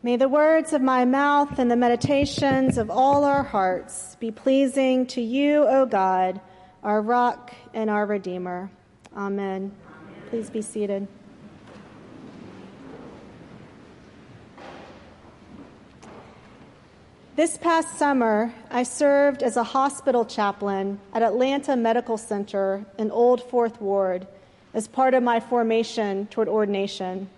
May the words of my mouth and the meditations of all our hearts be pleasing to you, O God, our rock and our Redeemer. Amen. Please be seated. This past summer, I served as a hospital chaplain at Atlanta Medical Center in Old Fourth Ward as part of my formation toward ordination.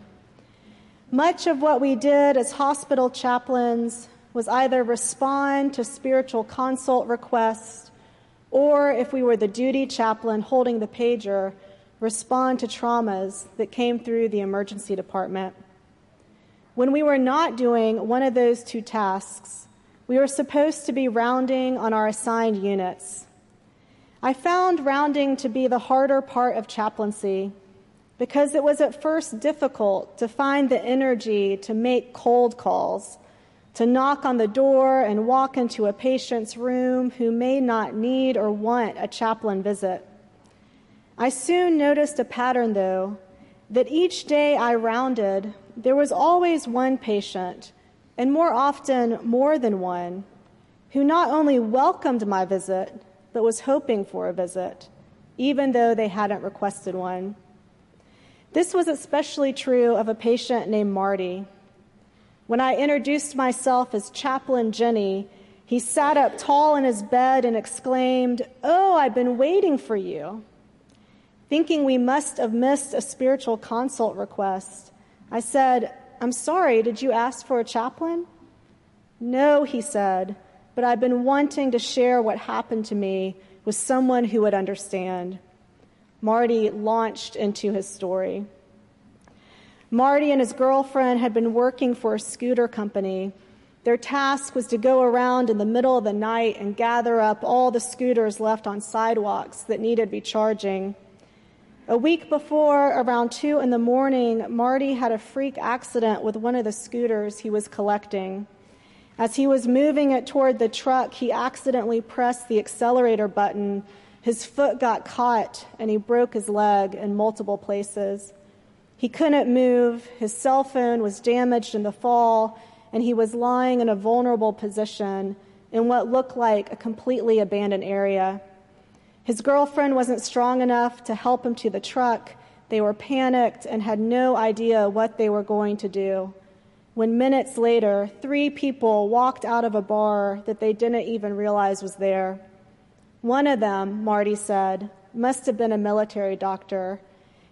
Much of what we did as hospital chaplains was either respond to spiritual consult requests or, if we were the duty chaplain holding the pager, respond to traumas that came through the emergency department. When we were not doing one of those two tasks, we were supposed to be rounding on our assigned units. I found rounding to be the harder part of chaplaincy because it was at first difficult to find the energy to make cold calls, to knock on the door and walk into a patient's room who may not need or want a chaplain visit. I soon noticed a pattern, though, that each day I rounded, there was always one patient and more often more than one, who not only welcomed my visit, but was hoping for a visit, even though they hadn't requested one. This was especially true of a patient named Marty. When I introduced myself as Chaplain Jenny, he sat up tall in his bed and exclaimed, Oh, I've been waiting for you. Thinking we must have missed a spiritual consult request, I said, I'm sorry, did you ask for a chaplain? No, he said, but I've been wanting to share what happened to me with someone who would understand. Marty launched into his story. Marty and his girlfriend had been working for a scooter company. Their task was to go around in the middle of the night and gather up all the scooters left on sidewalks that needed recharging. A week before, around 2 in the morning, Marty had a freak accident with one of the scooters he was collecting. As he was moving it toward the truck, he accidentally pressed the accelerator button. His foot got caught and he broke his leg in multiple places. He couldn't move, his cell phone was damaged in the fall, and he was lying in a vulnerable position in what looked like a completely abandoned area. His girlfriend wasn't strong enough to help him to the truck. They were panicked and had no idea what they were going to do. When minutes later, three people walked out of a bar that they didn't even realize was there. One of them, Marty said, must have been a military doctor.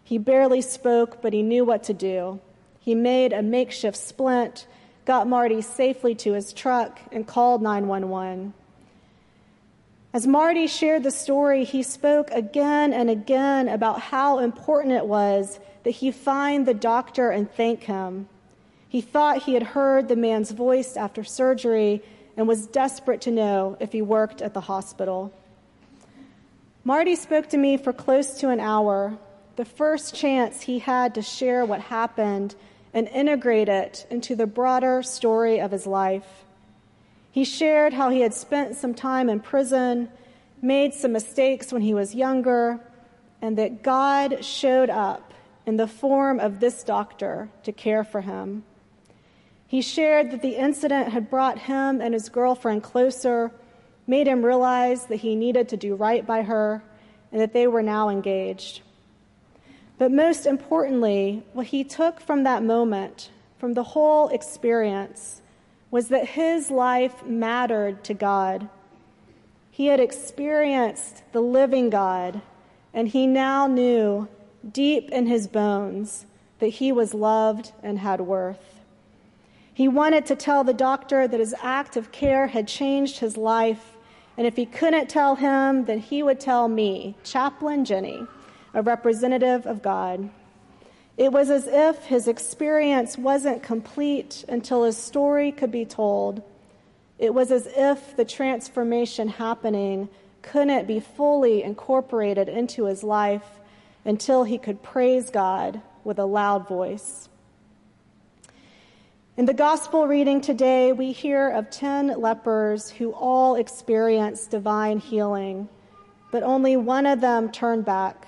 He barely spoke, but he knew what to do. He made a makeshift splint, got Marty safely to his truck, and called 911. As Marty shared the story, he spoke again and again about how important it was that he find the doctor and thank him. He thought he had heard the man's voice after surgery and was desperate to know if he worked at the hospital. Marty spoke to me for close to an hour, the first chance he had to share what happened and integrate it into the broader story of his life. He shared how he had spent some time in prison, made some mistakes when he was younger, and that God showed up in the form of this doctor to care for him. He shared that the incident had brought him and his girlfriend closer, made him realize that he needed to do right by her, and that they were now engaged. But most importantly, what he took from that moment, from the whole experience, was that his life mattered to God. He had experienced the living God, and he now knew deep in his bones that he was loved and had worth. He wanted to tell the doctor that his act of care had changed his life, and if he couldn't tell him, then he would tell me, Chaplain Jenny, a representative of God. It was as if his experience wasn't complete until his story could be told. It was as if the transformation happening couldn't be fully incorporated into his life until he could praise God with a loud voice. In the gospel reading today, we hear of 10 lepers who all experienced divine healing, but only one of them turned back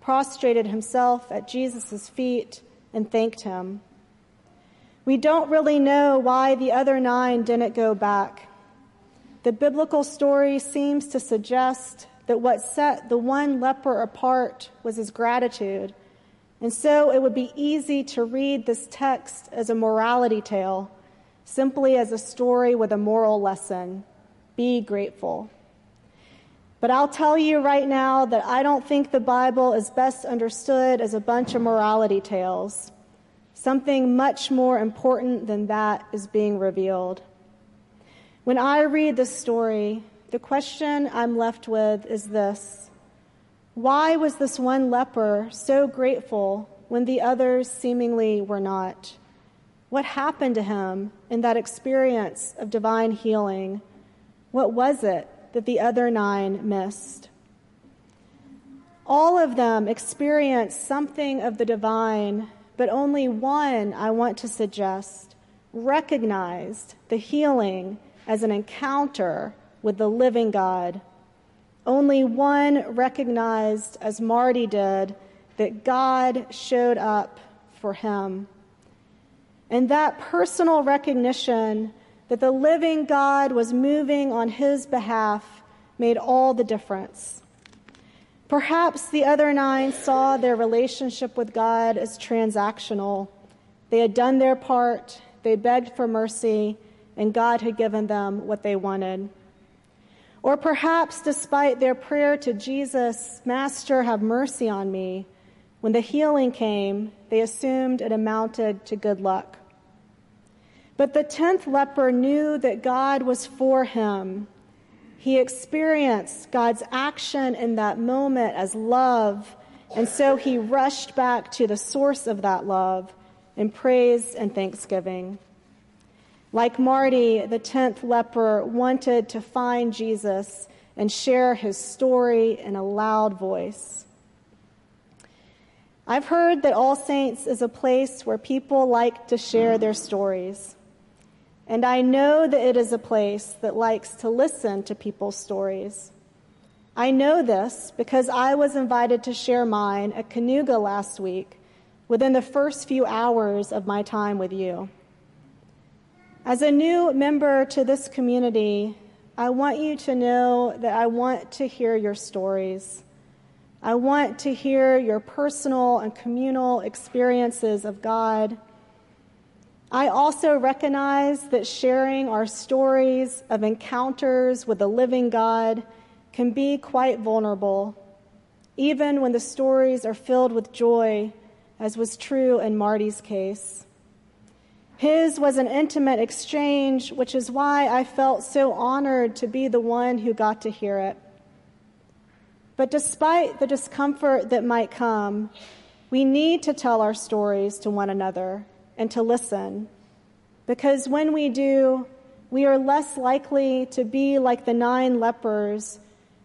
prostrated himself at Jesus' feet and thanked him. We don't really know why the other nine didn't go back. The biblical story seems to suggest that what set the one leper apart was his gratitude. And so it would be easy to read this text as a morality tale, simply as a story with a moral lesson. Be grateful. But I'll tell you right now that I don't think the Bible is best understood as a bunch of morality tales. Something much more important than that is being revealed. When I read this story, the question I'm left with is this Why was this one leper so grateful when the others seemingly were not? What happened to him in that experience of divine healing? What was it that the other nine missed? All of them experienced something of the divine but only one, I want to suggest, recognized the healing as an encounter with the living God. Only one recognized, as Marty did, that God showed up for him. And that personal recognition that the living God was moving on his behalf made all the difference. Perhaps the other nine saw their relationship with God as transactional. They had done their part, they begged for mercy, and God had given them what they wanted. Or perhaps, despite their prayer to Jesus, Master, have mercy on me, when the healing came, they assumed it amounted to good luck. But the tenth leper knew that God was for him he experienced God's action in that moment as love, and so he rushed back to the source of that love in praise and thanksgiving. Like Marty, the 10th leper wanted to find Jesus and share his story in a loud voice. I've heard that All Saints is a place where people like to share their stories. And I know that it is a place that likes to listen to people's stories. I know this because I was invited to share mine at Kanuga last week within the first few hours of my time with you. As a new member to this community, I want you to know that I want to hear your stories. I want to hear your personal and communal experiences of God I also recognize that sharing our stories of encounters with the living God can be quite vulnerable, even when the stories are filled with joy, as was true in Marty's case. His was an intimate exchange, which is why I felt so honored to be the one who got to hear it. But despite the discomfort that might come, we need to tell our stories to one another and to listen. Because when we do, we are less likely to be like the nine lepers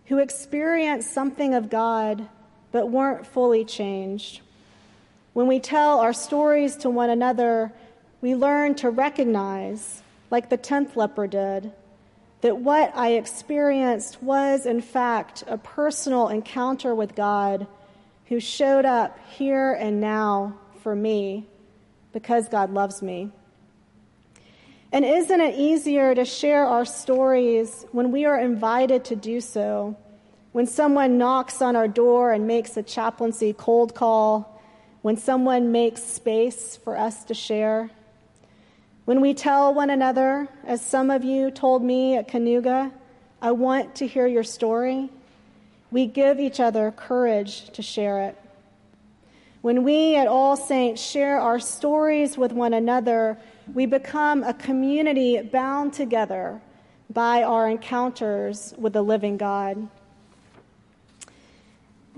who experienced something of God but weren't fully changed. When we tell our stories to one another, we learn to recognize, like the tenth leper did, that what I experienced was, in fact, a personal encounter with God who showed up here and now for me because God loves me. And isn't it easier to share our stories when we are invited to do so? When someone knocks on our door and makes a chaplaincy cold call? When someone makes space for us to share? When we tell one another, as some of you told me at Kanuga, I want to hear your story, we give each other courage to share it. When we at All Saints share our stories with one another, we become a community bound together by our encounters with the living God.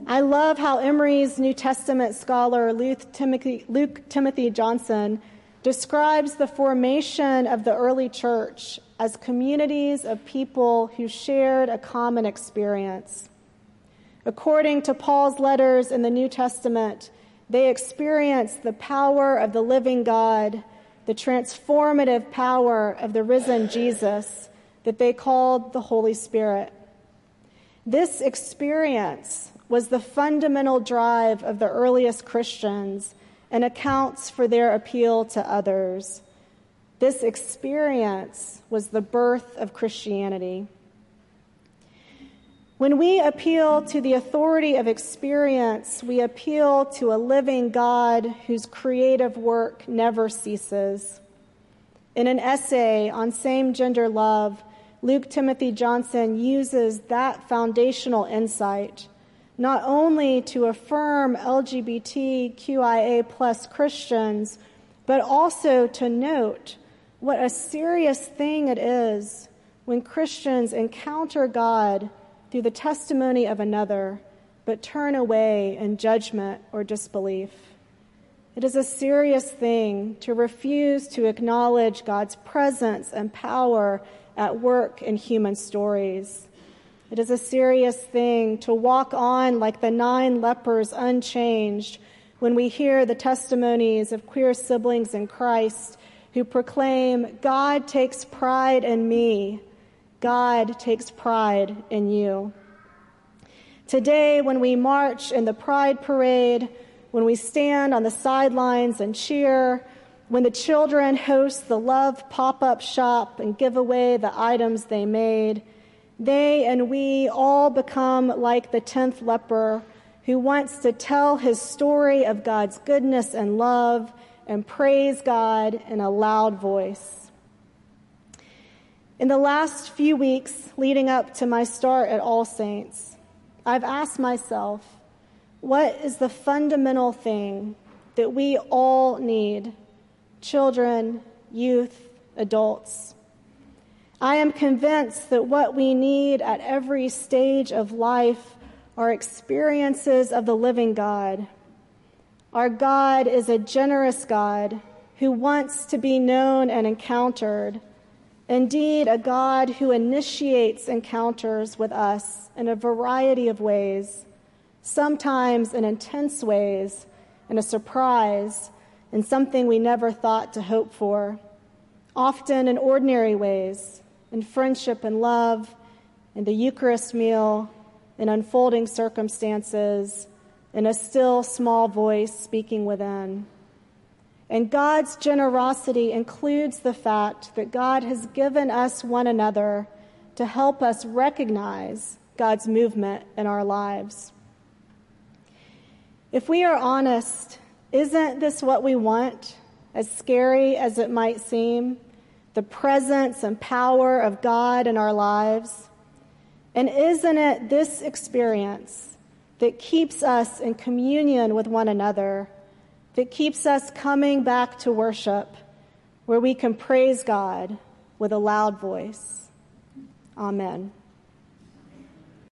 I love how Emory's New Testament scholar Luke Timothy, Luke Timothy Johnson describes the formation of the early church as communities of people who shared a common experience. According to Paul's letters in the New Testament, they experienced the power of the living God, the transformative power of the risen Jesus that they called the Holy Spirit. This experience was the fundamental drive of the earliest Christians and accounts for their appeal to others. This experience was the birth of Christianity. When we appeal to the authority of experience, we appeal to a living God whose creative work never ceases. In an essay on same gender love, Luke Timothy Johnson uses that foundational insight not only to affirm LGBTQIA plus Christians, but also to note what a serious thing it is when Christians encounter God through the testimony of another, but turn away in judgment or disbelief. It is a serious thing to refuse to acknowledge God's presence and power at work in human stories. It is a serious thing to walk on like the nine lepers unchanged when we hear the testimonies of queer siblings in Christ who proclaim, God takes pride in me. God takes pride in you. Today, when we march in the pride parade, when we stand on the sidelines and cheer, when the children host the love pop up shop and give away the items they made, they and we all become like the tenth leper who wants to tell his story of God's goodness and love and praise God in a loud voice. In the last few weeks leading up to my start at All Saints, I've asked myself, what is the fundamental thing that we all need? Children, youth, adults. I am convinced that what we need at every stage of life are experiences of the living God. Our God is a generous God who wants to be known and encountered. Indeed, a God who initiates encounters with us in a variety of ways, sometimes in intense ways, in a surprise, in something we never thought to hope for, often in ordinary ways, in friendship and love, in the Eucharist meal, in unfolding circumstances, in a still small voice speaking within. And God's generosity includes the fact that God has given us one another to help us recognize God's movement in our lives. If we are honest, isn't this what we want, as scary as it might seem? The presence and power of God in our lives? And isn't it this experience that keeps us in communion with one another, that keeps us coming back to worship, where we can praise God with a loud voice? Amen.